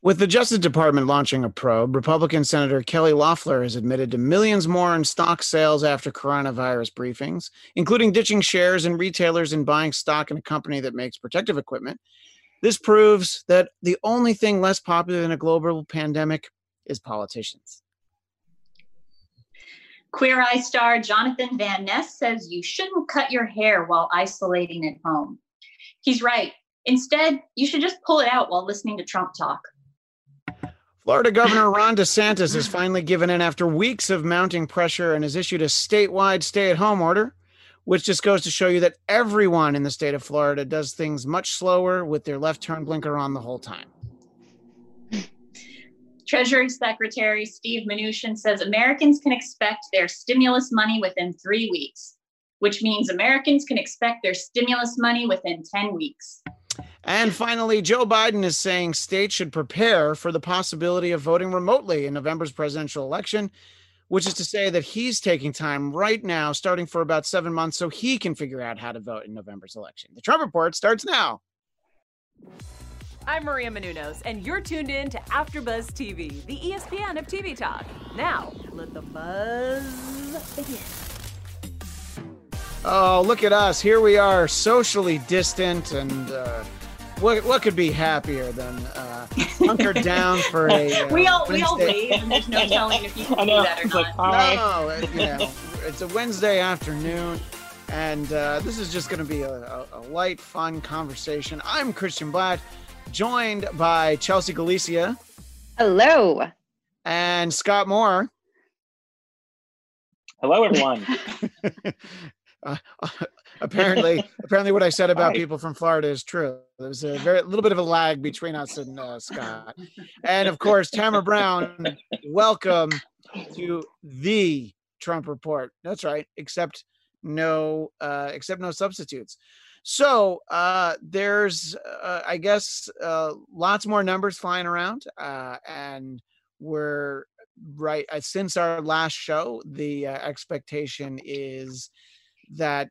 With the Justice Department launching a probe, Republican Senator Kelly Loeffler has admitted to millions more in stock sales after coronavirus briefings, including ditching shares in retailers and buying stock in a company that makes protective equipment. This proves that the only thing less popular than a global pandemic is politicians. Queer Eye star Jonathan Van Ness says you shouldn't cut your hair while isolating at home. He's right. Instead, you should just pull it out while listening to Trump talk. Florida Governor Ron DeSantis has finally given in after weeks of mounting pressure and has issued a statewide stay at home order, which just goes to show you that everyone in the state of Florida does things much slower with their left turn blinker on the whole time. Treasury Secretary Steve Mnuchin says Americans can expect their stimulus money within three weeks, which means Americans can expect their stimulus money within 10 weeks. And finally, Joe Biden is saying states should prepare for the possibility of voting remotely in November's presidential election, which is to say that he's taking time right now, starting for about seven months, so he can figure out how to vote in November's election. The Trump Report starts now. I'm Maria Menounos, and you're tuned in to AfterBuzz TV, the ESPN of TV talk. Now, let the buzz begin. Oh, look at us! Here we are, socially distant and. Uh, what what could be happier than uh, hunkered down for a uh, we all Wednesday. we all wave and there's no telling if you can do that or not. Like, no, it, you know, it's a Wednesday afternoon, and uh, this is just going to be a, a, a, light, fun conversation. I'm Christian Blatt, joined by Chelsea Galicia. Hello. And Scott Moore. Hello, everyone. Uh, apparently, apparently, what I said about people from Florida is true. There's a very little bit of a lag between us and uh, Scott, and of course, Tamara Brown. Welcome to the Trump Report. That's right, except no, uh, except no substitutes. So uh, there's, uh, I guess, uh, lots more numbers flying around, uh, and we're right uh, since our last show. The uh, expectation is that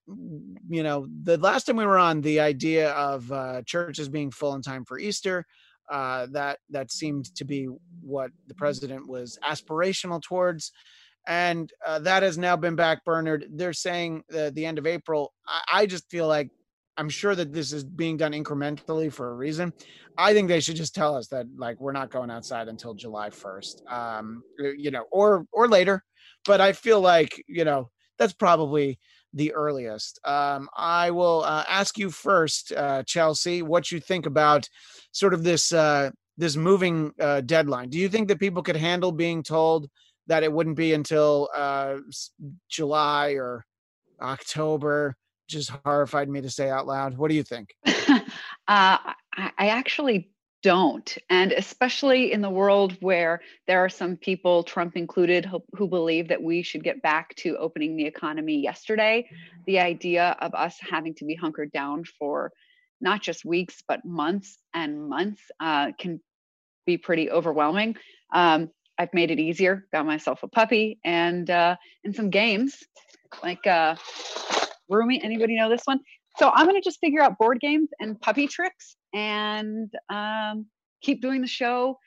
you know the last time we were on the idea of uh, churches being full in time for easter uh, that that seemed to be what the president was aspirational towards and uh, that has now been backburnered. They're saying uh, the end of april I, I just feel like i'm sure that this is being done incrementally for a reason. I think they should just tell us that like we're not going outside until july 1st um you know or or later but i feel like you know that's probably the earliest. Um, I will uh, ask you first, uh, Chelsea, what you think about sort of this uh, this moving uh, deadline. Do you think that people could handle being told that it wouldn't be until uh, July or October? Just horrified me to say out loud. What do you think? Uh, I actually don't. And especially in the world where there are some people, Trump included, who, who, believe that we should get back to opening the economy yesterday, the idea of us having to be hunkered down for not just weeks, but months and months uh, can be pretty overwhelming. Um, I've made it easier, got myself a puppy and uh, and some games like uh, Rummy. Anybody know this one? So I'm going to just figure out board games and puppy tricks and um, keep doing the show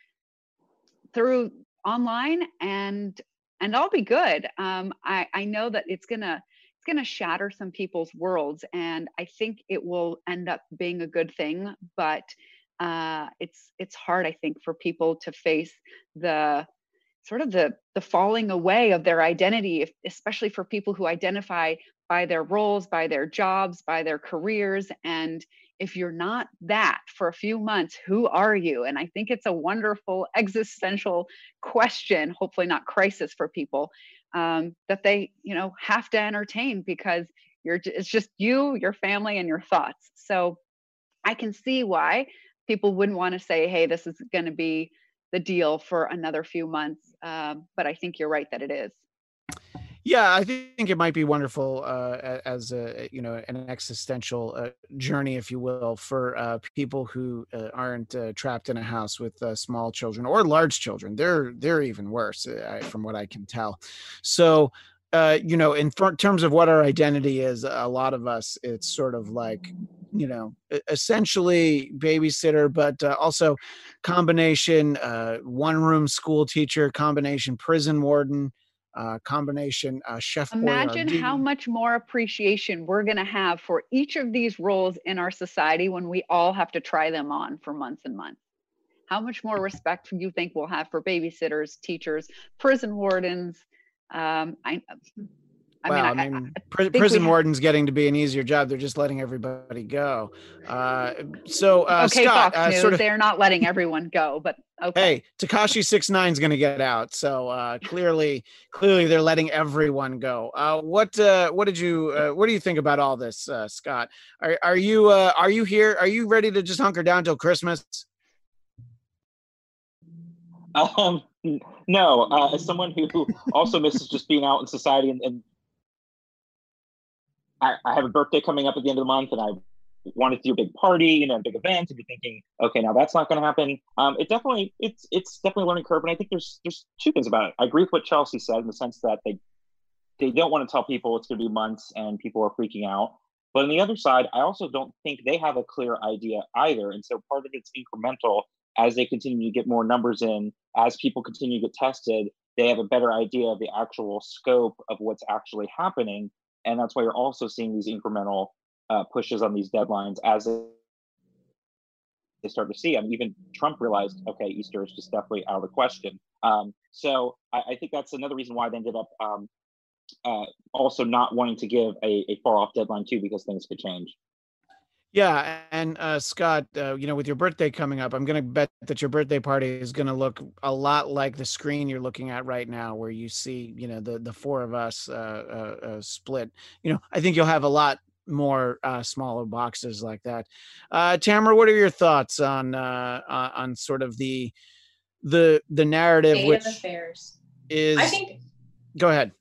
through online and and I'll be good. Um, I, I know that it's gonna it's gonna shatter some people's worlds, and I think it will end up being a good thing. But uh, it's it's hard, I think, for people to face the sort of the the falling away of their identity, if, especially for people who identify by their roles, by their jobs, by their careers. And if you're not that for a few months, who are you? And I think it's a wonderful existential question, hopefully not crisis for people, um, that they, you know, have to entertain because you're it's just you, your family, and your thoughts. So I can see why people wouldn't want to say, hey, this is going to be the deal for another few months. Um, but I think you're right that it is. Yeah, I think it might be wonderful uh, as a you know an existential uh, journey, if you will, for uh, people who uh, aren't uh, trapped in a house with uh, small children or large children. They're they're even worse, from what I can tell. So, you know, in terms of what our identity is, a lot of us, it's sort of like you know essentially babysitter but uh, also combination uh, one room school teacher combination prison warden uh, combination uh, chef imagine how much more appreciation we're going to have for each of these roles in our society when we all have to try them on for months and months. How much more respect do you think we'll have for babysitters teachers prison wardens um, I, I well, mean, I, I mean, I, prison warden's getting to be an easier job. They're just letting everybody go. Uh, so, uh, okay, Scott, Fox uh, News, sort of, they're not letting everyone go, but okay. Hey, Tekashi six nine is going to get out. So uh, clearly, clearly, they're letting everyone go. Uh, what uh, what did you uh, what do you think about all this, uh, Scott? Are are you uh, are you here? Are you ready to just hunker down till Christmas? Um, no, uh, as someone who also misses just being out in society and, and I, I have a birthday coming up at the end of the month and I wanted to do a big party, you know, a big event, and you're thinking, okay, now that's not going to happen. Um, it definitely, it's it's definitely a learning curve, and I think there's there's two things about it. I agree with what Chelsea said in the sense that they they don't want to tell people it's going to be months, and people are freaking out. But on the other side, I also don't think they have a clear idea either, and so part of it's incremental as they continue to get more numbers in, as people continue to get tested, they have a better idea of the actual scope of what's actually happening and that's why you're also seeing these incremental uh, pushes on these deadlines as they start to see. I mean, even Trump realized, okay, Easter is just definitely out of the question. Um, so I, I, think that's another reason why they ended up um, uh, also not wanting to give a, a far off deadline too, because things could change. Yeah, and uh, Scott, uh, you know, with your birthday coming up, I'm going to bet that your birthday party is going to look a lot like the screen you're looking at right now, where you see, you know, the the four of us uh, uh, uh split. You know, I think you'll have a lot more uh, smaller boxes like that. Uh, Tamara, what are your thoughts on uh, on sort of the the the narrative State which is? I think. Go ahead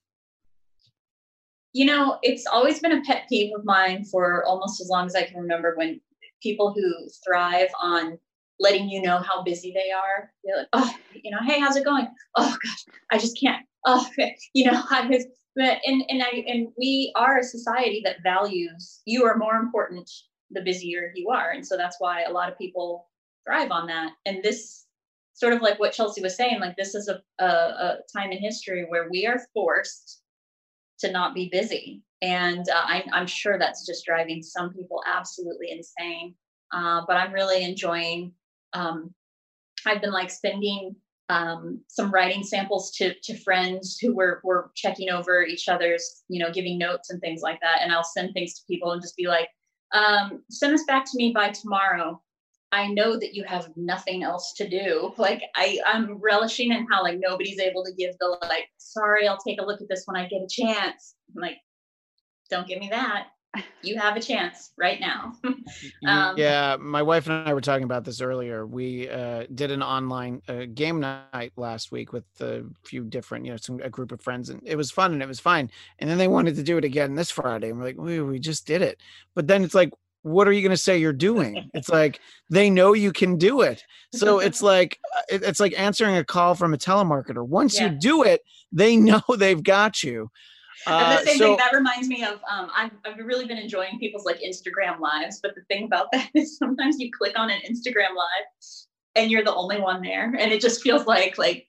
you know, it's always been a pet peeve of mine for almost as long as I can remember when people who thrive on letting you know how busy they are. They're like, oh, you know, hey, how's it going? Oh gosh, I just can't. Oh, you know, I was, but and and I and we are a society that values you are more important the busier you are, and so that's why a lot of people thrive on that. And this sort of like what Chelsea was saying, like this is a, a, a time in history where we are forced to not be busy. And uh, I, am sure that's just driving some people absolutely insane. Uh, but I'm really enjoying. Um, I've been like sending um, some writing samples to to friends who were were checking over each other's, you know, giving notes and things like that. And I'll send things to people and just be like, um, send this back to me by tomorrow. I know that you have nothing else to do. Like I, I'm relishing in how like nobody's able to give the like, sorry, I'll take a look at this when I get a chance. I'm like, don't give me that. You have a chance right now. um, yeah, my wife and I were talking about this earlier. We uh, did an online uh, game night last week with a few different, you know, some a group of friends, and it was fun and it was fine. And then they wanted to do it again this Friday, and we're like, we we just did it. But then it's like, what are you going to say you're doing? It's like they know you can do it. So it's like uh, it's like answering a call from a telemarketer. Once yeah. you do it they know they've got you. Uh, and the same so, thing that reminds me of um, I've, I've really been enjoying people's like instagram lives but the thing about that is sometimes you click on an instagram live and you're the only one there and it just feels like like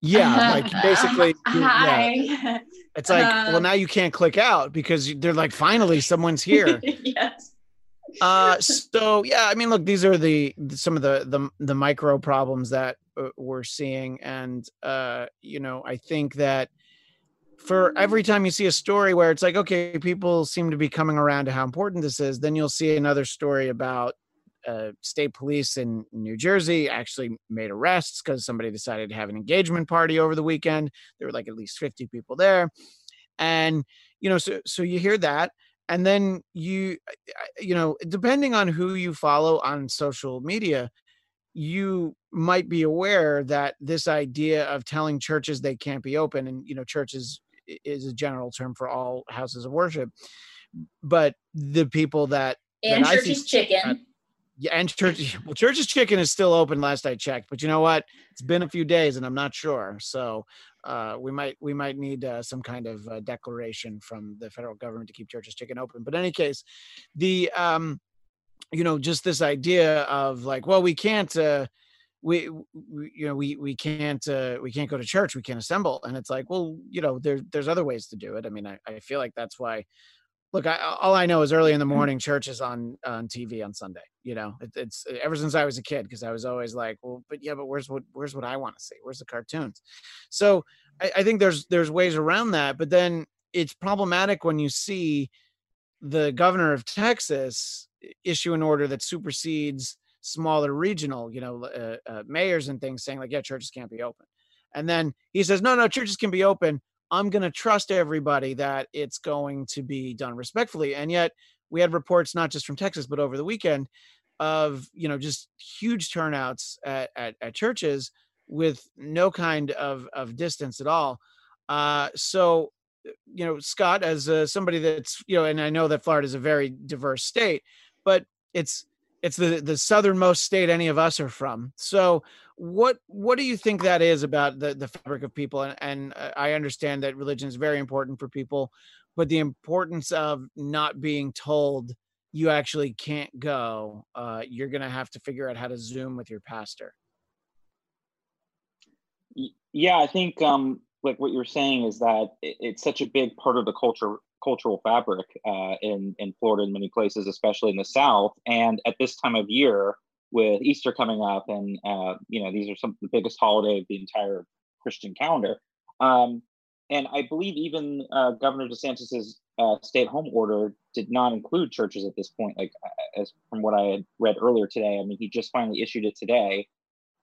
yeah like basically yeah. it's like uh, well now you can't click out because they're like finally someone's here. Yes. Uh so yeah i mean look these are the some of the the, the micro problems that uh, we're seeing. And uh you know i think that for every time you see a story where it's like okay people seem to be coming around to how important this is then you'll see another story about uh, state police in New Jersey actually made arrests because somebody decided to have an engagement party over the weekend. There were like at least 50 people there. And, you know, so, so you hear that. And then you, you know, depending on who you follow on social media, you might be aware that this idea of telling churches they can't be open, and, you know, churches is a general term for all houses of worship, but the people that, and that churches chicken Yeah, and church. Well, Church's Chicken is still open. Last I checked, but you know what? It's been a few days, and I'm not sure. So uh, we might we might need uh, some kind of uh, declaration from the federal government to keep Church's Chicken open. But in any case, the um, you know, just this idea of like, well, we can't. Uh, we, we, you know we we can't uh, we can't go to church we can't assemble and it's like well you know there there's other ways to do it i mean i, I feel like that's why look I, all i know is early in the mm-hmm. morning church is on on tv on sunday you know it, it's ever since i was a kid because i was always like well but yeah but where's what where's what i want to see where's the cartoons so I, I think there's there's ways around that but then it's problematic when you see the governor of texas issue an order that supersedes smaller regional, you know, uh, uh, mayors and things saying like, yeah, churches can't be open. And then he says, no, no, churches can be open. I'm going to trust everybody that it's going to be done respectfully. And yet we had reports, not just from Texas, but over the weekend of, you know, just huge turnouts at, at, at churches with no kind of, of distance at all. Uh, so, uh, you know, Scott, as uh, somebody that's, you know, and I know that Florida is a very diverse state, but it's, it's the the southernmost state any of us are from. So what what do you think that is about the the fabric of people? And, and uh, I understand that religion is very important for people, but the importance of not being told you actually can't go, uh, you're to have to figure out how to Zoom with your pastor. Yeah, I think um, like what you're saying is that it's such a big part of the culture cultural fabric uh, in in Florida in many places, especially in the South. And at this time of year, with Easter coming up, and uh, you know these are some of the biggest holiday of the entire Christian calendar. Um, and I believe even uh, Governor DeSantis's uh, stay-at-home order did not include churches at this point. Like uh, as from what I had read earlier today, I mean he just finally issued it today,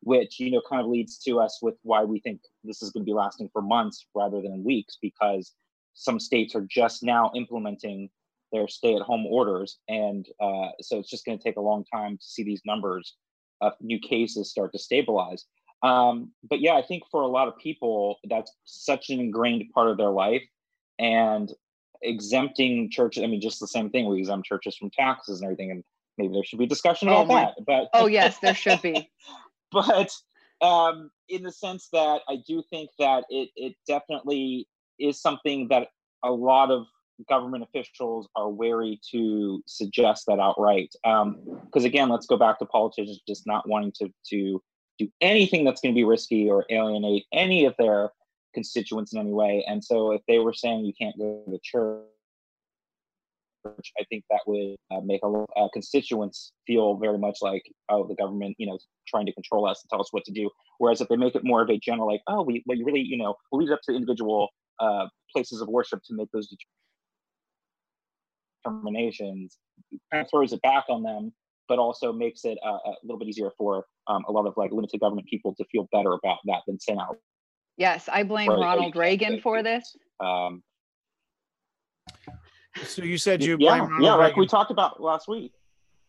which you know kind of leads to us with why we think this is going to be lasting for months rather than weeks because some states are just now implementing their stay-at-home orders, and uh, so it's just going to take a long time to see these numbers of new cases start to stabilize. Um, but yeah, I think for a lot of people, that's such an ingrained part of their life, and exempting churches. I mean, just the same thing. We exempt churches from taxes and everything, and maybe there should be discussion oh about my, that. But oh yes, there should be. but um, in the sense that I do think that it it definitely is something that a lot of government officials are wary to suggest that outright. Because um, again, let's go back to politicians just not wanting to to do anything that's going to be risky or alienate any of their constituents in any way. And so, if they were saying you can't go to church, I think that would uh, make a lot uh, constituents feel very much like, oh, the government, you know, trying to control us and tell us what to do. Whereas if they make it more of a general, like, oh, we, we really, you know, we'll leave it up to the individual uh, places of worship to make those determinations, kind of throws it back on them, but also makes it uh, a little bit easier for um, a lot of like limited government people to feel better about that than saying out. Yes, I blame Ronald Reagan for this. Um, so you said you yeah, yeah, like we talked about last week.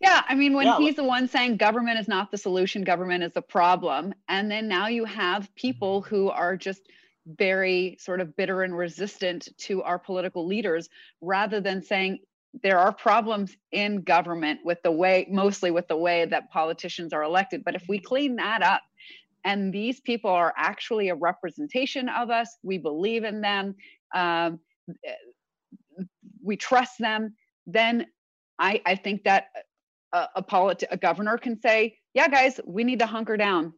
Yeah, I mean, when yeah, he's the one saying government is not the solution, government is the problem, and then now you have people who are just very sort of bitter and resistant to our political leaders rather than saying there are problems in government with the way mostly with the way that politicians are elected. But if we clean that up and these people are actually a representation of us we believe in them um, we trust them then i i think that a, a, politi- a governor can say yeah guys we need to hunker down.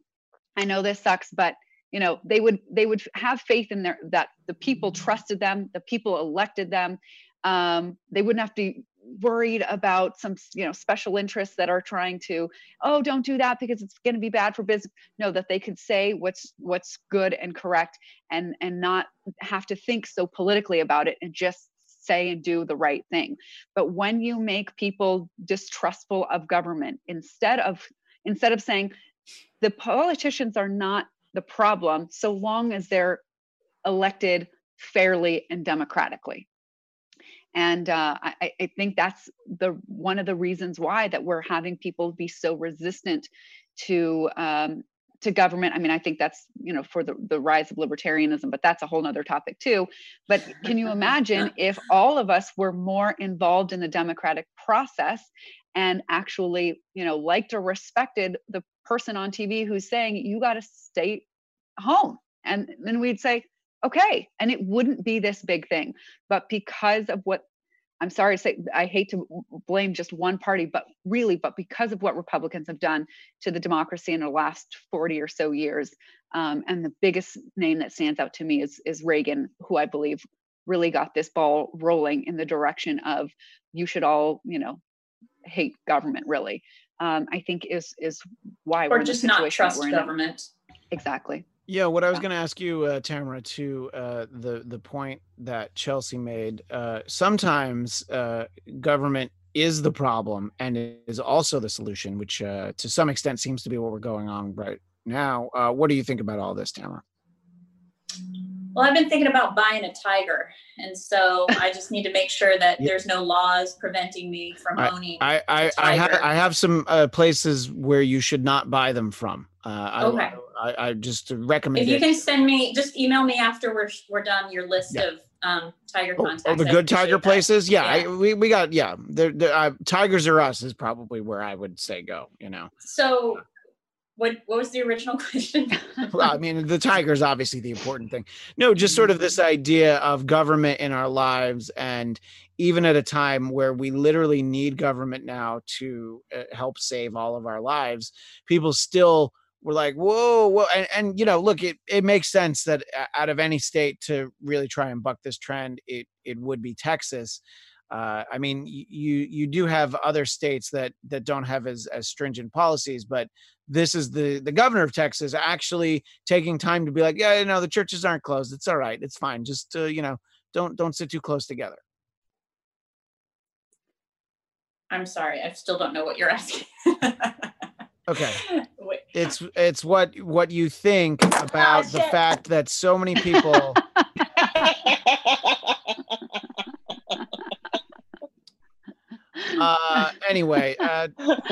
I know this sucks but you know they would they would have faith in their that the people trusted them the people elected them. Um, they wouldn't have to be worried about some you know special interests that are trying to oh don't do that because it's going to be bad for business. No that they could say what's what's good and correct and and not have to think so politically about it and just say and do the right thing. But when you make people distrustful of government instead of instead of saying the politicians are not the problem so long as they're elected fairly and democratically. And uh, I, I, think that's the one of the reasons why that we're having people be so resistant to um, to government. I mean i think that's you know for the, the rise of libertarianism but that's a whole nother topic too. But can you imagine if all of us were more involved in the democratic process and actually, you know, liked or respected the person on TV who's saying, you got to stay home. And then we'd say, okay. And it wouldn't be this big thing. But because of what I'm sorry to say, I hate to blame just one party, but really, but because of what Republicans have done to the democracy in the last 40 or so years, um, and the biggest name that stands out to me is is Reagan, who I believe really got this ball rolling in the direction of you should all, you know, hate government. Really, um, I think is is why or just not trust government. Exactly. Yeah, what I was going to ask you, uh, Tamara, to uh, the the point that Chelsea made. Uh, sometimes uh, government is the problem and is also the solution, which uh, to some extent seems to be what we're going on right now. Uh, what do you think about all this, Tamara? Well, I've been thinking about buying a tiger, and so I just need to make sure that yeah. there's no laws preventing me from owning. I I, I have I have some uh, places where you should not buy them from. Uh, okay. I, I, I just recommend. If you can send me, just email me after we're we're done your list yeah. of um, tiger contacts. Oh, oh the good tiger that. places, yeah, yeah. I, we we got yeah. The, uh, tigers are us is probably where I would say go. You know. So what what was the original question? well, I mean, the tiger is obviously the important thing. No, just sort of this idea of government in our lives, and even at a time where we literally need government now to uh, help save all of our lives, people still were like, "Whoa, whoa!" And, and you know, look, it it makes sense that out of any state to really try and buck this trend, it it would be Texas. Uh, I mean, you you do have other states that that don't have as as stringent policies, but this is the the governor of Texas actually taking time to be like, yeah, you know, the churches aren't closed. It's all right. It's fine. Just uh, you know, don't don't sit too close together. I'm sorry. I still don't know what you're asking. okay. Wait. It's it's what what you think about oh, the fact that so many people uh, anyway, uh,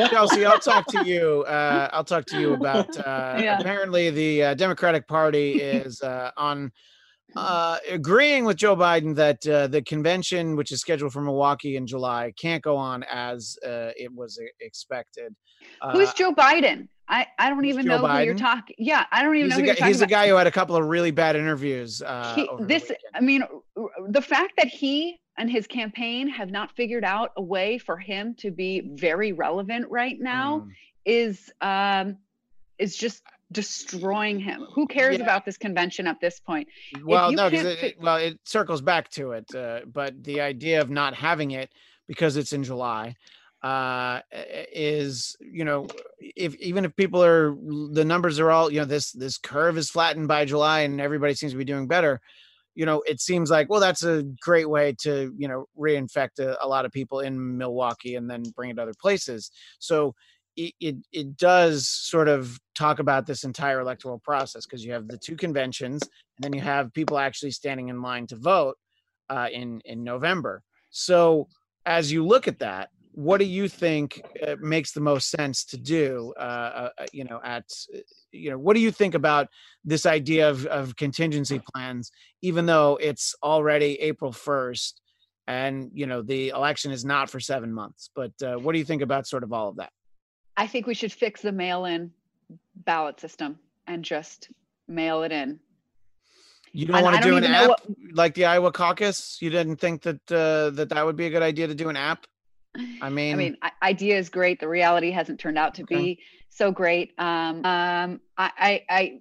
Chelsea, I'll talk to you. Uh, I'll talk to you about. Uh, yeah. Apparently, the uh, Democratic Party is uh, on uh, agreeing with Joe Biden that uh, the convention, which is scheduled for Milwaukee in July, can't go on as uh, it was expected. Who's Joe Biden? I, I don't even Joe know Biden? who you're talking. Yeah, I don't even he's know. Guy, he's a guy who had a couple of really bad interviews. Uh, he, this, I mean, the fact that he and his campaign have not figured out a way for him to be very relevant right now mm. is um, is just destroying him. Who cares yeah. about this convention at this point? Well, no, because it, it, well, it circles back to it. Uh, but the idea of not having it because it's in July uh, is, you know, if even if people are the numbers are all, you know, this this curve is flattened by July and everybody seems to be doing better you know, it seems like, well, that's a great way to, you know, reinfect a, a lot of people in Milwaukee and then bring it to other places. So it, it, it does sort of talk about this entire electoral process because you have the two conventions and then you have people actually standing in line to vote uh, in, in November. So as you look at that, what do you think uh, makes the most sense to do? Uh, uh, uh you know, at uh, you know, what do you think about this idea of, of contingency plans, even though it's already April first, and you know the election is not for seven months? But uh, what do you think about sort of all of that? I think we should fix the mail-in ballot system and just mail it in. You don't want to do an app what... like the Iowa caucus? You didn't think that that that would be a good idea to do an app? I mean, I mean, idea is great. The reality hasn't turned out to okay. be so great. Um, um, I, I, I,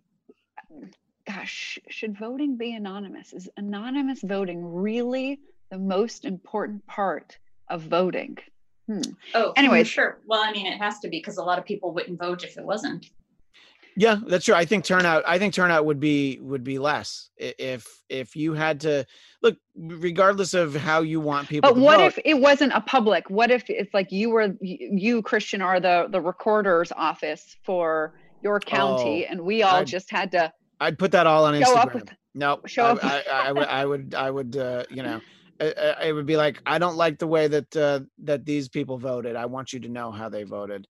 gosh, should voting be anonymous? Is anonymous voting really the most important part of voting? Hmm. Oh, anyway, sure. Well, I mean, it has to be because a lot of people wouldn't vote if it wasn't. Yeah, that's true. I think turnout. I think turnout would be would be less if if you had to look, regardless of how you want people. But what vote, if it wasn't a public? What if it's like you were you Christian are the the recorder's office for your county, oh, and we all I'd, just had to. I'd put that all on Instagram. With, no, show I, up. I, I, I, would. I would. I would. Uh, you know. It would be like I don't like the way that uh, that these people voted. I want you to know how they voted.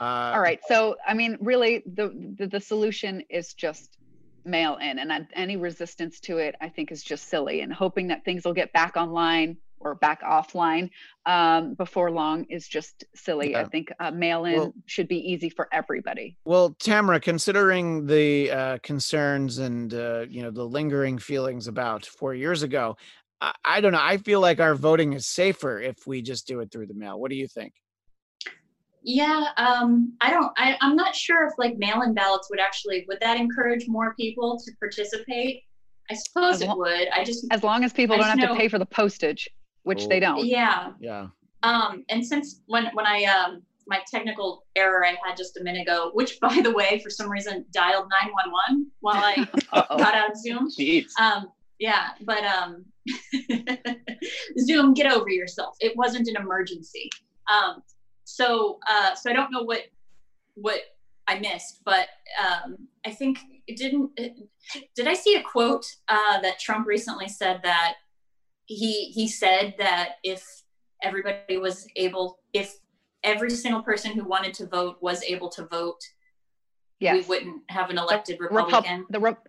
Uh, All right. So, I mean, really, the, the, the solution is just mail in, and any resistance to it, I think, is just silly. And hoping that things will get back online or back offline um, before long is just silly. Yeah. I think uh, mail in Well- should be easy for everybody. Well, Tamara, considering the uh, concerns and uh, you know the lingering feelings about four years ago, I, I don't know. I feel like our voting is safer if we just do it through the mail. What do you think? Yeah, um, I don't, I, I'm not sure if like mail-in ballots would actually, would that encourage more people to participate? I suppose As it would. I just, As long as people I don't have just to pay for the postage, which they Oh. don't. yeah. Yeah. Um, and since when, when I, um, my technical error I had just a minute ago, which by the way, for some reason dialed 911 while I got out of Zoom. Jeez. Um, yeah, but um, Zoom, get over yourself. It wasn't an emergency. Um, so uh, so I don't know what what I missed, but um, I think it didn't. It, did I see a quote uh, that Trump recently said that he he said that if everybody was able, if every single person who wanted to vote was able to vote, Yes. we wouldn't have an elected Repub- Republican. the Rep-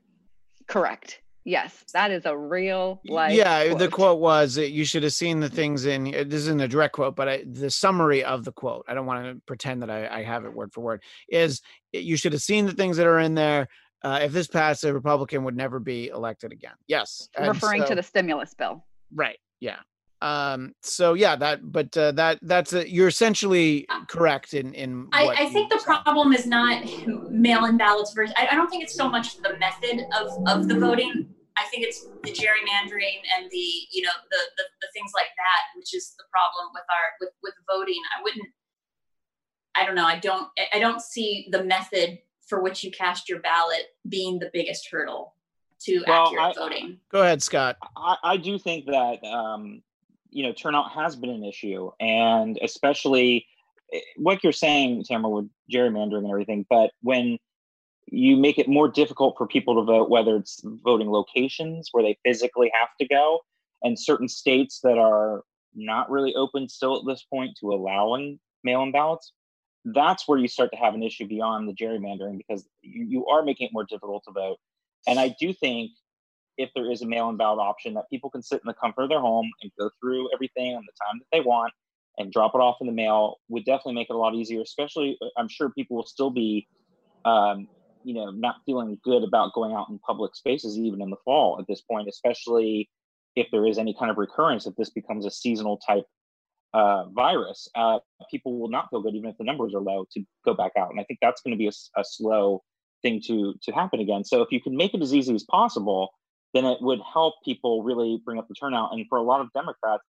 correct. Yes, that is a real life. yeah, the quote was that you should have seen the things in. uh, This isn't a direct quote, but I, the summary of the quote. I don't want to pretend that I, I have it word for word. Is uh, you should have seen the things that are in there. Uh, if this passed, a Republican would never be elected again. Yes, and referring so- to the stimulus bill. Right. Yeah. Um. So yeah, that. But uh, that. That's a, you're essentially correct in in. I, what I think the said. problem is not mail-in ballots versus. I, I don't think it's so much the method of of the voting. I think it's the gerrymandering and the you know the the, the things like that, which is the problem with our with with voting. I wouldn't. I don't know. I don't. I- I don't see the method for which you cast your ballot being the biggest hurdle to Well, accurate I- voting. Go ahead, Scott. I, I do think that um, you know turnout has been an issue, and especially what you're saying, Tamara, with gerrymandering and everything. But when you make it more difficult for people to vote, whether it's voting locations where they physically have to go, and certain states that are not really open still at this point to allowing mail-in ballots, that's where you start to have an issue beyond the gerrymandering because you, you are making it more difficult to vote. And I do think if there is a mail-in ballot option that people can sit in the comfort of their home and go through everything on the time that they want and drop it off in the mail would definitely make it a lot easier especially uh, i'm sure people will still be um, you know not feeling good about going out in public spaces even in the fall at this point especially if there is any kind of recurrence if this becomes a seasonal type uh, virus uh, people will not feel good even if the numbers are low to go back out and i think that's going to be a slow thing to to happen again so if you can make it as easy as possible then it would help people really bring up the turnout. And for a lot of Democrats,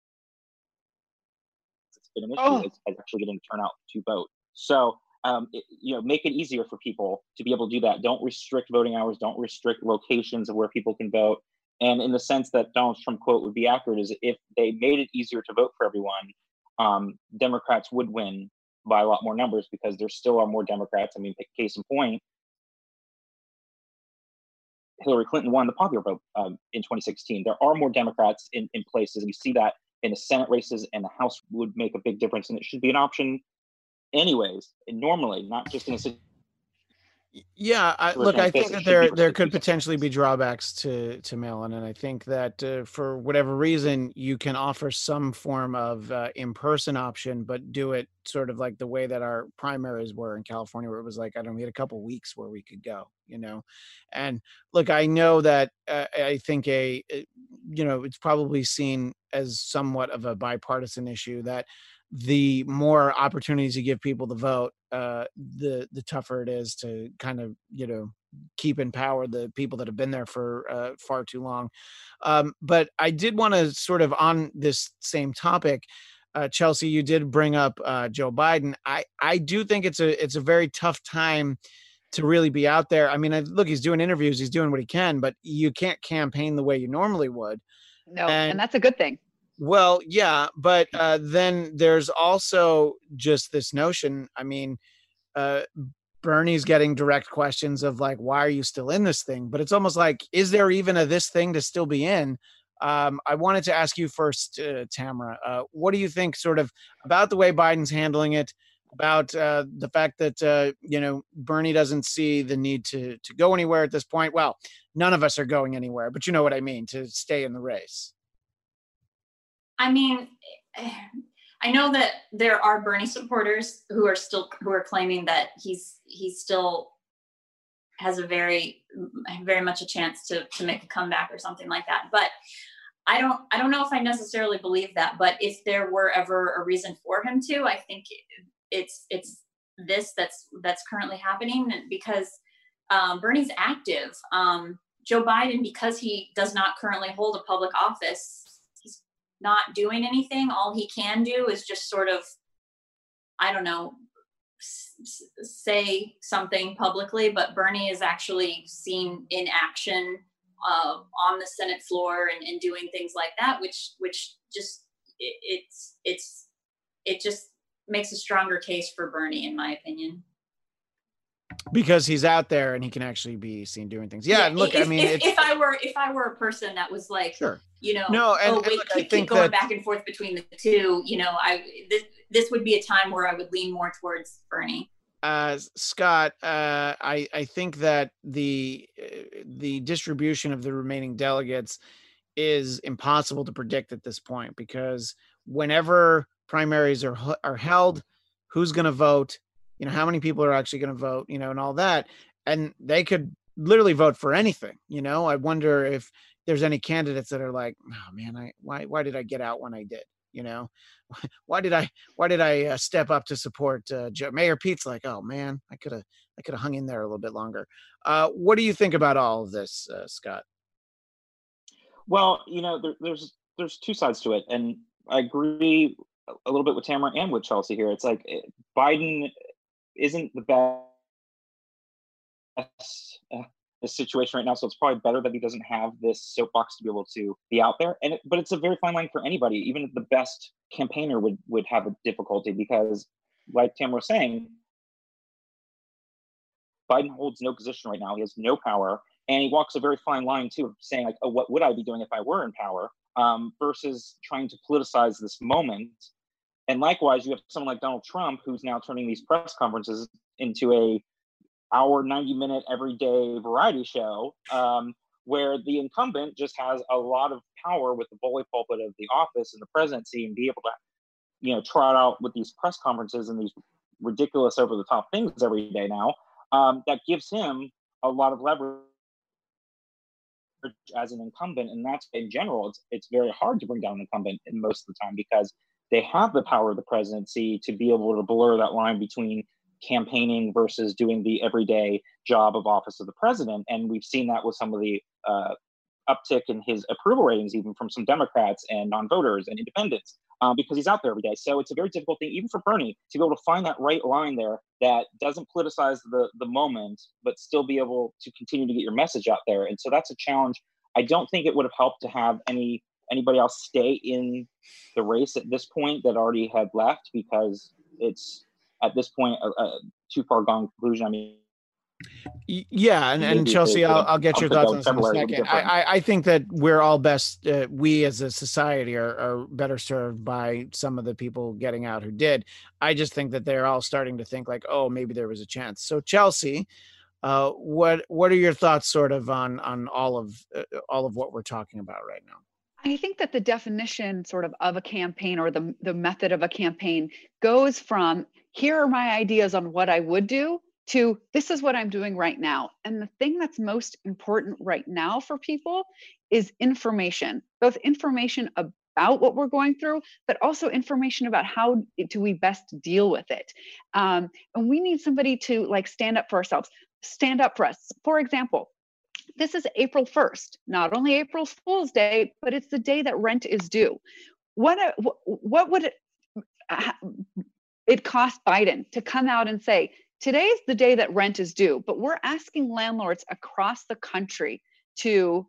it's been an issue Oh. is, actually getting turnout to vote. So, um, it, you know, make it easier for people to be able to do that. Don't restrict voting hours. Don't restrict locations of where people can vote. And in the sense that Donald Trump quote would be accurate is if they made it easier to vote for everyone, um, Democrats would win by a lot more numbers because there still are more Democrats. I mean, case in point, Hillary Clinton won the popular vote um, in 2016. There are more Democrats in, in places. We see that in the Senate races and the House would make a big difference, and it should be an option, anyways. And normally, not just in a situation. Yeah, I, look, I think that there there could potentially be drawbacks to to mail-in, and I think that uh, for whatever reason, you can offer some form of uh, in-person option, but do it sort of like the way that our primaries were in California, where it was like I don't know, we had a couple weeks where we could go, you know. And look, I know that uh, I think a uh, you know it's probably seen as somewhat of a bipartisan issue that the more opportunities you give people to vote, uh, the the tougher it is to kind of you know keep in power the people that have been there for uh, far too long. Um, but I did want to sort of on this same topic. Uh, Chelsea, you did bring up uh, Joe Biden. I I do think it's a it's a very tough time to really be out there. I mean, I, look, he's doing interviews, he's doing what he can, but you can't campaign the way you normally would. No, And- and that's a good thing. Well, yeah, but uh, then there's also just this notion. I mean, uh, Bernie's getting direct questions of like, "Why are you still in this thing?" But it's almost like, is there even a this thing to still be in? Um, I wanted to ask you first, uh, Tamara. Uh, what do you think, sort of, about the way Biden's handling it? About uh, the fact that uh, you know Bernie doesn't see the need to to go anywhere at this point. Well, none of us are going anywhere, but you know what I mean to stay in the race. I mean, I know that there are Bernie supporters who are still who are claiming that he's he's still has a very very much a chance to to make a comeback or something like that. But I don't I don't know if I necessarily believe that. But if there were ever a reason for him to, I think it's it's this that's that's currently happening because um, Bernie's active. Um, Joe Biden, because he does not currently hold a public office, not doing anything. All he can do is just sort of, I don't know, s- say something publicly. But Bernie is actually seen in action uh, on the Senate floor and, and, doing things like that, which which just it, it's it's it just makes a stronger case for Bernie, in my opinion because he's out there and he can actually be seen doing things. Yeah, yeah look, if, I mean, if, if, I were if I were a person that was like, sure, you know, no, and, oh wait, and look, keep, keep going that, back and forth between the two, you know, I this this would be a time where I would lean more towards Bernie. Uh, Scott, uh, I I think that the uh, the distribution of the remaining delegates is impossible to predict at this point because whenever primaries are are held, who's going to vote? You know how many people are actually going to vote you know and all that and they could literally vote for anything you know i wonder if there's any candidates that are like oh man i why why did i get out when i did you know why did i why did i uh, step up to support uh, Joe? mayor pete's like oh man i could have i could have hung in there a little bit longer uh, what do you think about all of this uh, scott well you know there, there's there's two sides to it and i agree a little bit with Tamara and with Chelsea here. It's like eh, Biden isn't the best uh, situation right now. So it's probably better that he doesn't have this soapbox to be able to be out there. And it, but it's a very fine line for anybody. Even the best campaigner would would have a difficulty because, like Tam was saying, Biden holds no position right now. He has no power, and he walks a very fine line too, saying like, "Oh, what would I be doing if I were in power?" Um, versus trying to politicize this moment and likewise, you have someone like Donald Trump who's now turning these press conferences into a hour, 90 minute everyday variety show um, where the incumbent just has a lot of power with the bully pulpit of the office and the presidency and be able to, you know, trot out with these press conferences and these ridiculous over the top things every day now. Um, that gives him a lot of leverage as an incumbent and that's in general it's it's very hard to bring down an incumbent in most of the time because they have the power of the presidency to be able to blur that line between campaigning versus doing the everyday job of office of the president. And we've seen that with some of the uh, uptick in his approval ratings, even from some Democrats and non voters and independents, um, because he's out there every day. So it's a very difficult thing, even for Bernie, to be able to find that right line there that doesn't politicize the, the moment, but still be able to continue to get your message out there. And so that's a challenge. I don't think it would have helped to have any anybody else stay in the race at this point that already had left because it's at this point a, a too far gone conclusion. I mean, yeah, and, and Chelsea, I'll, I'll get your thoughts on this in a second. I, I think that we're all best, uh, we as a society are, are better served by some of the people getting out who did. I just think that they're all starting to think like, oh, maybe there was a chance. So Chelsea, uh, what what are your thoughts, sort of, on on all of uh, all of what we're talking about right now? I think that the definition sort of of a campaign or the, the method of a campaign goes from here are my ideas on what I would do to this is what I'm doing right now. And the thing that's most important right now for people is information, both information about what we're going through, but also information about how do we best deal with it. Um, and we need somebody to like stand up for ourselves, stand up for us. For example, this is April 1st, not only April Fool's Day, but it's the day that rent is due. What, what would it, uh, it cost Biden to come out and say, today's the day that rent is due, but we're asking landlords across the country to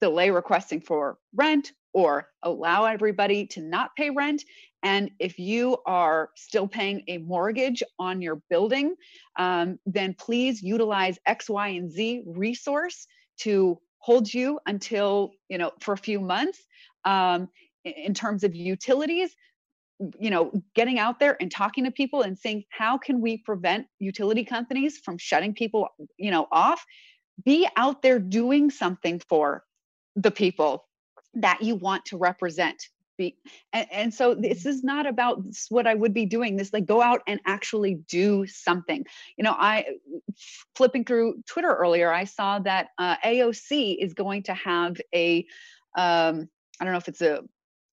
delay requesting for rent or allow everybody to not pay rent. And if you are still paying a mortgage on your building, um, then please utilize X, Y, and Z resource to hold you until, you know, for a few months um, in terms of utilities you know getting out there and talking to people and saying how can we prevent utility companies from shutting people you know off be out there doing something for the people that you want to represent be and, and so this is not about what i would be doing this like go out and actually do something. You know i flipping through twitter earlier i saw that uh, aoc is going to have a um, i don't know if it's a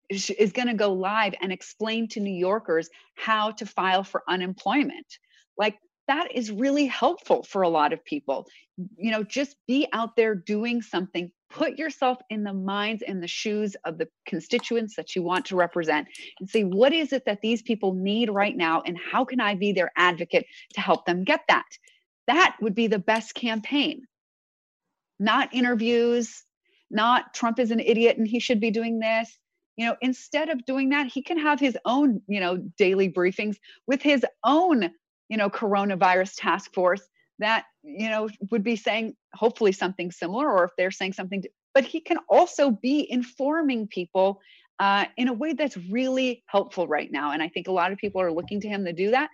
is going to go live and explain to new yorkers how to file for unemployment. Like that is really helpful for a lot of people. You know just be out there doing something. Put yourself in the minds and the shoes of the constituents that you want to represent and say what is it that these people need right now and how can i be their advocate to help them get that? That would be the best campaign. Not interviews not trump is an idiot and he should be doing this. You know instead of doing that he can have his own you know daily briefings with his own you know coronavirus task force that you know would be saying hopefully something similar or if they're saying something to, but he can also be informing people uh, in a way that's really helpful right now. And i think a lot of people are looking to him to do that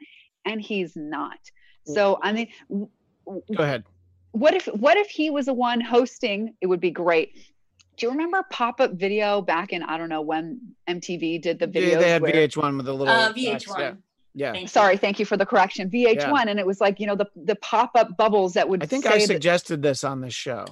and he's not. So i mean go ahead. what if what if he was the one hosting? It would be great. Do you remember pop-up video back in i don't know when mtv did the videos yeah, they had where, vh1 with a little Uh, VH1. yeah. Yeah. Thank you. sorry thank you for the correction vh1 and it was like you know the the pop-up bubbles that would I think say I that- suggested this on the show.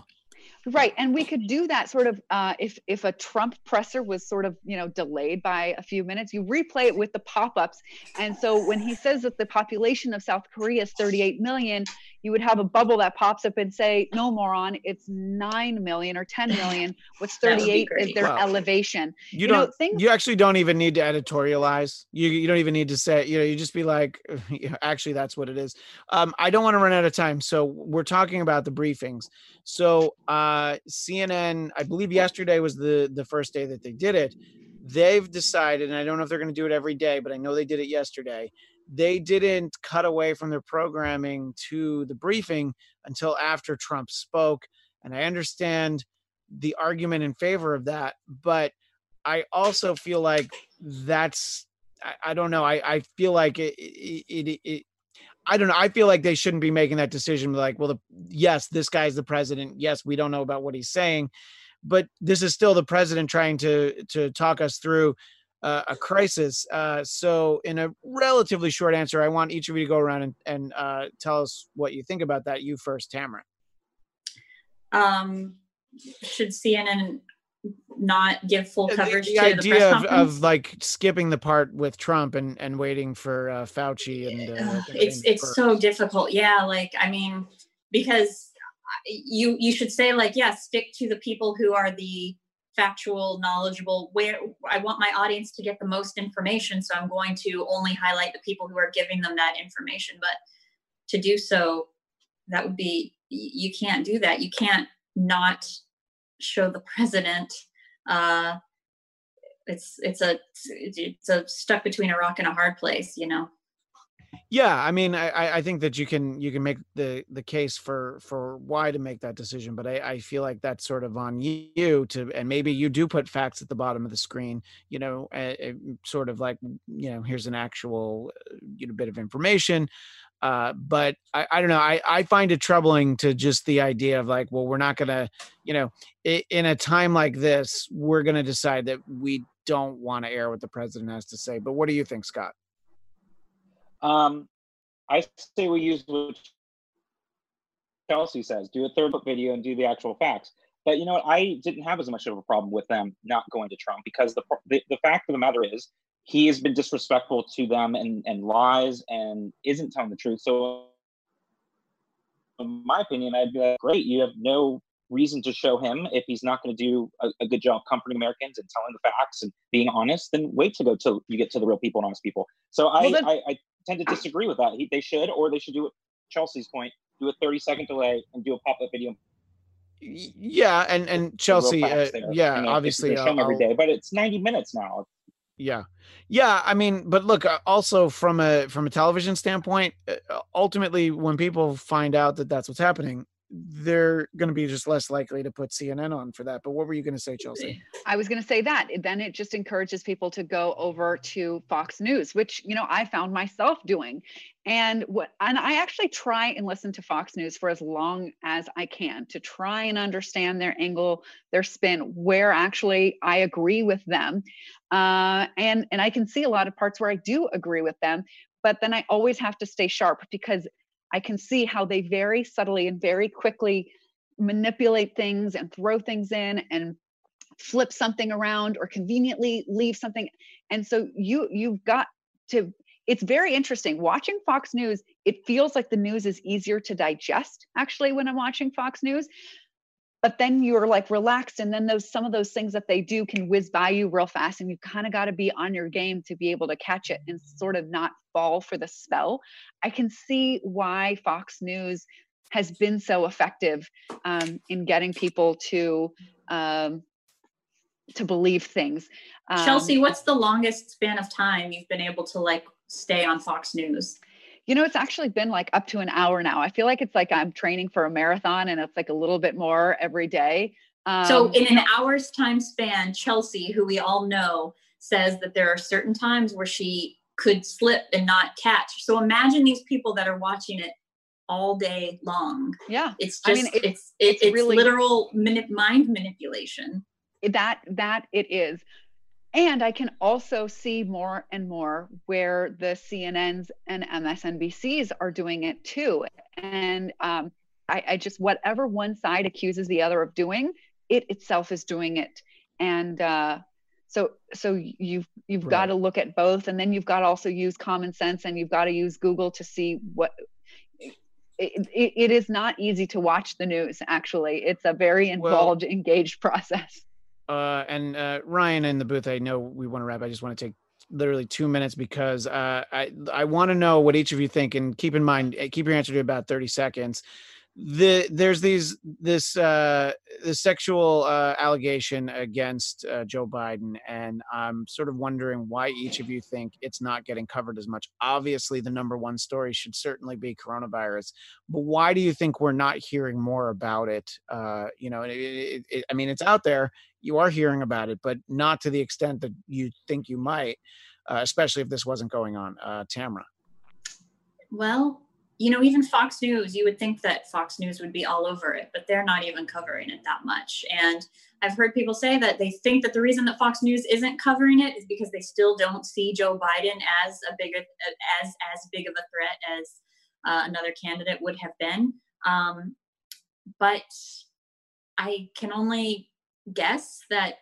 right and we could do that sort of uh, if if a trump presser was sort of you know delayed by a few minutes you replay it with the pop-ups and so when he says that the population of south korea is 38 million you would have a bubble that pops up and say no moron it's 9 million or 10 million what's That would be 38 is their Wow. elevation You, You don't. things- you actually don't even need to editorialize. You you don't even need to say. You know, you just be like, actually, that's what it is. Um, I don't want to run out of time, so we're talking about the briefings. So uh, CNN, I believe yesterday was the the first day that they did it. They've decided, and I don't know if they're going to do it every day, but I know they did it yesterday. They didn't cut away from their programming to the briefing until after Trump spoke, and I understand the argument in favor of that, but I also feel like that's I, I don't know. I, I feel like it, it, it, it I don't know. I feel like they shouldn't be making that decision. Like, well, the, yes, this guy's the president. Yes, we don't know about what he's saying, but this is still the president trying to to talk us through uh, a crisis. Uh, so, in a relatively short answer, I want each of you to go around and, and uh, tell us what you think about that. You first, Tamara. Um, should CNN not give full coverage the, the idea of, of like skipping the part with Trump and and waiting for uh, Fauci and uh, it's it's first. so difficult yeah like i mean because you you should say like yeah stick to the people who are the factual knowledgeable where i want my audience to get the most information so i'm going to only highlight the people who are giving them that information. But to do so that would be you can't do that. You can't not show the president uh it's it's a it's a stuck between a rock and a hard place you know Yeah, I mean, I I- think that you can you can make the the case for for why to make that decision, but I I feel like that's sort of on you to, and maybe you do put facts at the bottom of the screen, you know, uh, uh, sort of like you know, here's an actual uh, you know bit of information. Uh, but I, I don't know. I, I find it troubling to just the idea of like, well, we're not gonna, you know, in a time like this, we're gonna decide that we don't want to air what the president has to say. But what do you think, Scott? Um, I say we use what Chelsea says: do a third book video and do the actual facts. But you know what? I didn't have as much of a problem with them not going to Trump because the the, the fact of the matter is he has been disrespectful to them and and lies and isn't telling the truth. So, in my opinion, I'd be like, great, you have no reason to show him if he's not going to do a, a good job comforting Americans and telling the facts and being honest. Then wait to go till you get to the real people and honest people. So I Well, then- I, I tend to disagree with that. He, they should, or they should do it. Chelsea's point: do a thirty second delay and do a pop up video. Yeah, and and Chelsea, uh, yeah, know, obviously, they show 'em I'll- every day, but it's ninety minutes now. yeah, yeah. I mean, but look, uh, also from a from a television standpoint, uh, ultimately, when people find out that that's what's happening, they're going to be just less likely to put CNN on for that. But what were you going to say, Chelsea? I was going to say that. Then it just encourages people to go over to Fox News, which you know I found myself doing, and what and I actually try and listen to Fox News for as long as I can to try and understand their angle, their spin, where actually I agree with them, uh, and and I can see a lot of parts where I do agree with them, but then I always have to stay sharp because I can see how they very subtly and very quickly manipulate things and throw things in and flip something around or conveniently leave something. And so you you've got to it's very interesting. Watching fox news it feels like the news is easier to digest actually when i'm watching fox news but then you're like relaxed and then those some of those things that they do can whiz by you real fast and you kind of got to be on your game to be able to catch it and sort of not fall for the spell. I can see why fox news has been so effective um, in getting people to um, to believe things. Um, chelsea what's the longest span of time you've been able to like stay on fox news you know, it's actually been like up to an hour now. I feel like it's like I'm training for a marathon and it's like a little bit more every day. Um, so, in an hour's time span, Chelsea, who we all know, says that there are certain times where she could slip and not catch. So, imagine these people that are watching it all day long. Yeah. It's just, I mean, it, it's, it's, it's, really literal mani- mind manipulation. That, that it is. And I can also see more and more where the CNNs and MSNBCs are doing it too. And um, I, I, just, whatever one side accuses the other of doing, it itself is doing it. And uh, so, so you've you've right. got to look at both, and then you've got to also use common sense, and you've got to use Google to see what. It, it, it is not easy to watch the news. Actually, it's a very involved, well, engaged process uh, and uh, Ryan in the booth. I know we want to wrap. I just want to take literally two minutes because uh, I I want to know what each of you think, and keep in mind, eh, keep your answer to about thirty seconds the there's these this uh sexual uh allegation against uh, Joe Biden and I'm sort of wondering why each of you think it's not getting covered as much obviously the number one story should certainly be coronavirus but why do you think we're not hearing more about it uh you know it, it, it, I mean it's out there you are hearing about it but not to the extent that you think you might uh, especially if this wasn't going on uh Tamara well you know, even Fox News, you would think that Fox News would be all over it, but they're not even covering it that much. And I've heard people say that they think that the reason that Fox News isn't covering it is because they still don't see Joe Biden as a bigger, as as big of a threat as uh, another candidate would have been. Um, but I can only guess that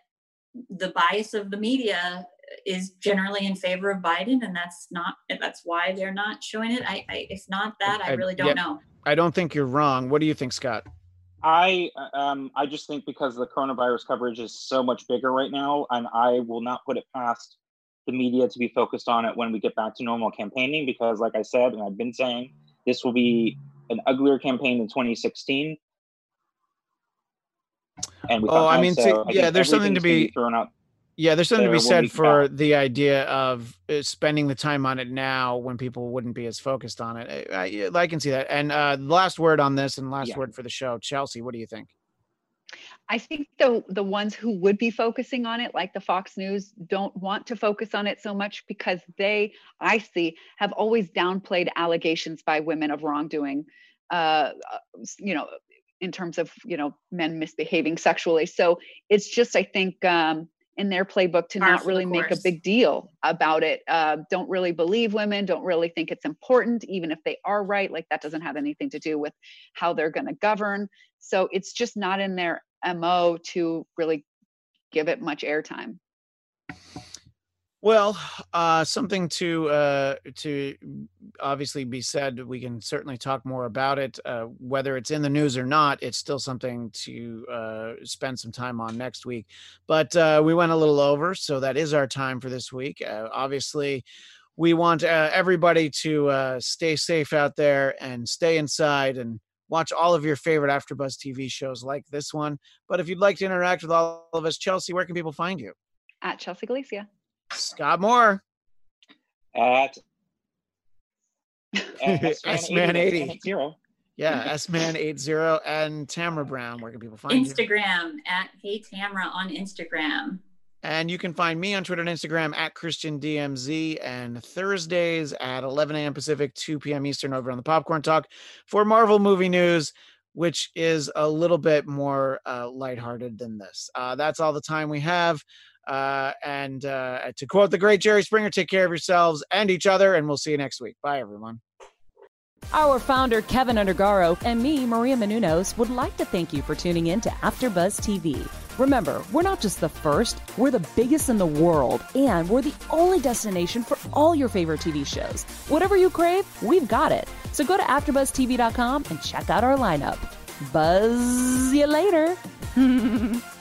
the bias of the media is generally in favor of Biden, and that's not that's why they're not showing it. I, I if not that, I, really don't yeah, know. I don't think you're wrong. What do you think, Scott? I um I just think because the coronavirus coverage is so much bigger right now, and I will not put it past the media to be focused on it when we get back to normal campaigning. Because, like I said, and I've been saying, this will be an uglier campaign in 2016. And oh, I mean, so yeah, there's something to be thrown out yeah, there's something to be said for the idea of uh, spending the time on it now when people wouldn't be as focused on it. I, I, I can see that. And uh, last word on this, and last yeah. word for the show, Chelsea. What do you think? I think the the ones who would be focusing on it, like the Fox News, don't want to focus on it so much because they, I see, have always downplayed allegations by women of wrongdoing. Uh, uh you know, in terms of you know men misbehaving sexually. So it's just, I think. Um, in their playbook to not really make a big deal about it. Uh, don't really believe women, don't really think it's important, even if they are right. Like that doesn't have anything to do with how they're going to govern. So it's just not in their MO to really give it much airtime. Well, uh, something to uh, to obviously be said. We can certainly talk more about it. Uh, whether it's in the news or not, it's still something to uh, spend some time on next week. But uh, we went a little over, so that is our time for this week. Uh, obviously, we want everybody to stay safe out there and stay inside and watch all of your favorite AfterBuzz TV shows like this one. But if you'd like to interact with all of us, Chelsea, where can people find you? At Chelsea Galicia. Scott Moore. At, S Man 80. Zero. Yeah, sman80 and Tamara Brown. Where can people find you? Instagram at Hey Tamara on Instagram. And you can find me on Twitter and Instagram at Christian DMZ and Thursdays at 11 a.m. Pacific, 2 p.m. Eastern over on the Popcorn Talk for Marvel movie news, which is a little bit more uh, lighthearted than this. Uh, that's all the time we have. Uh, and uh, to quote the great Jerry Springer, take care of yourselves and each other, and we'll see you next week. Bye, everyone. Our founder, Keven Undergaro, and me, Maria Menounos, would like to thank you for tuning in to AfterBuzz TV. Remember, we're not just the first, we're the biggest in the world, and we're the only destination for all your favorite TV shows. Whatever you crave, we've got it. So go to AfterBuzzTV.com and check out our lineup. Buzz you later.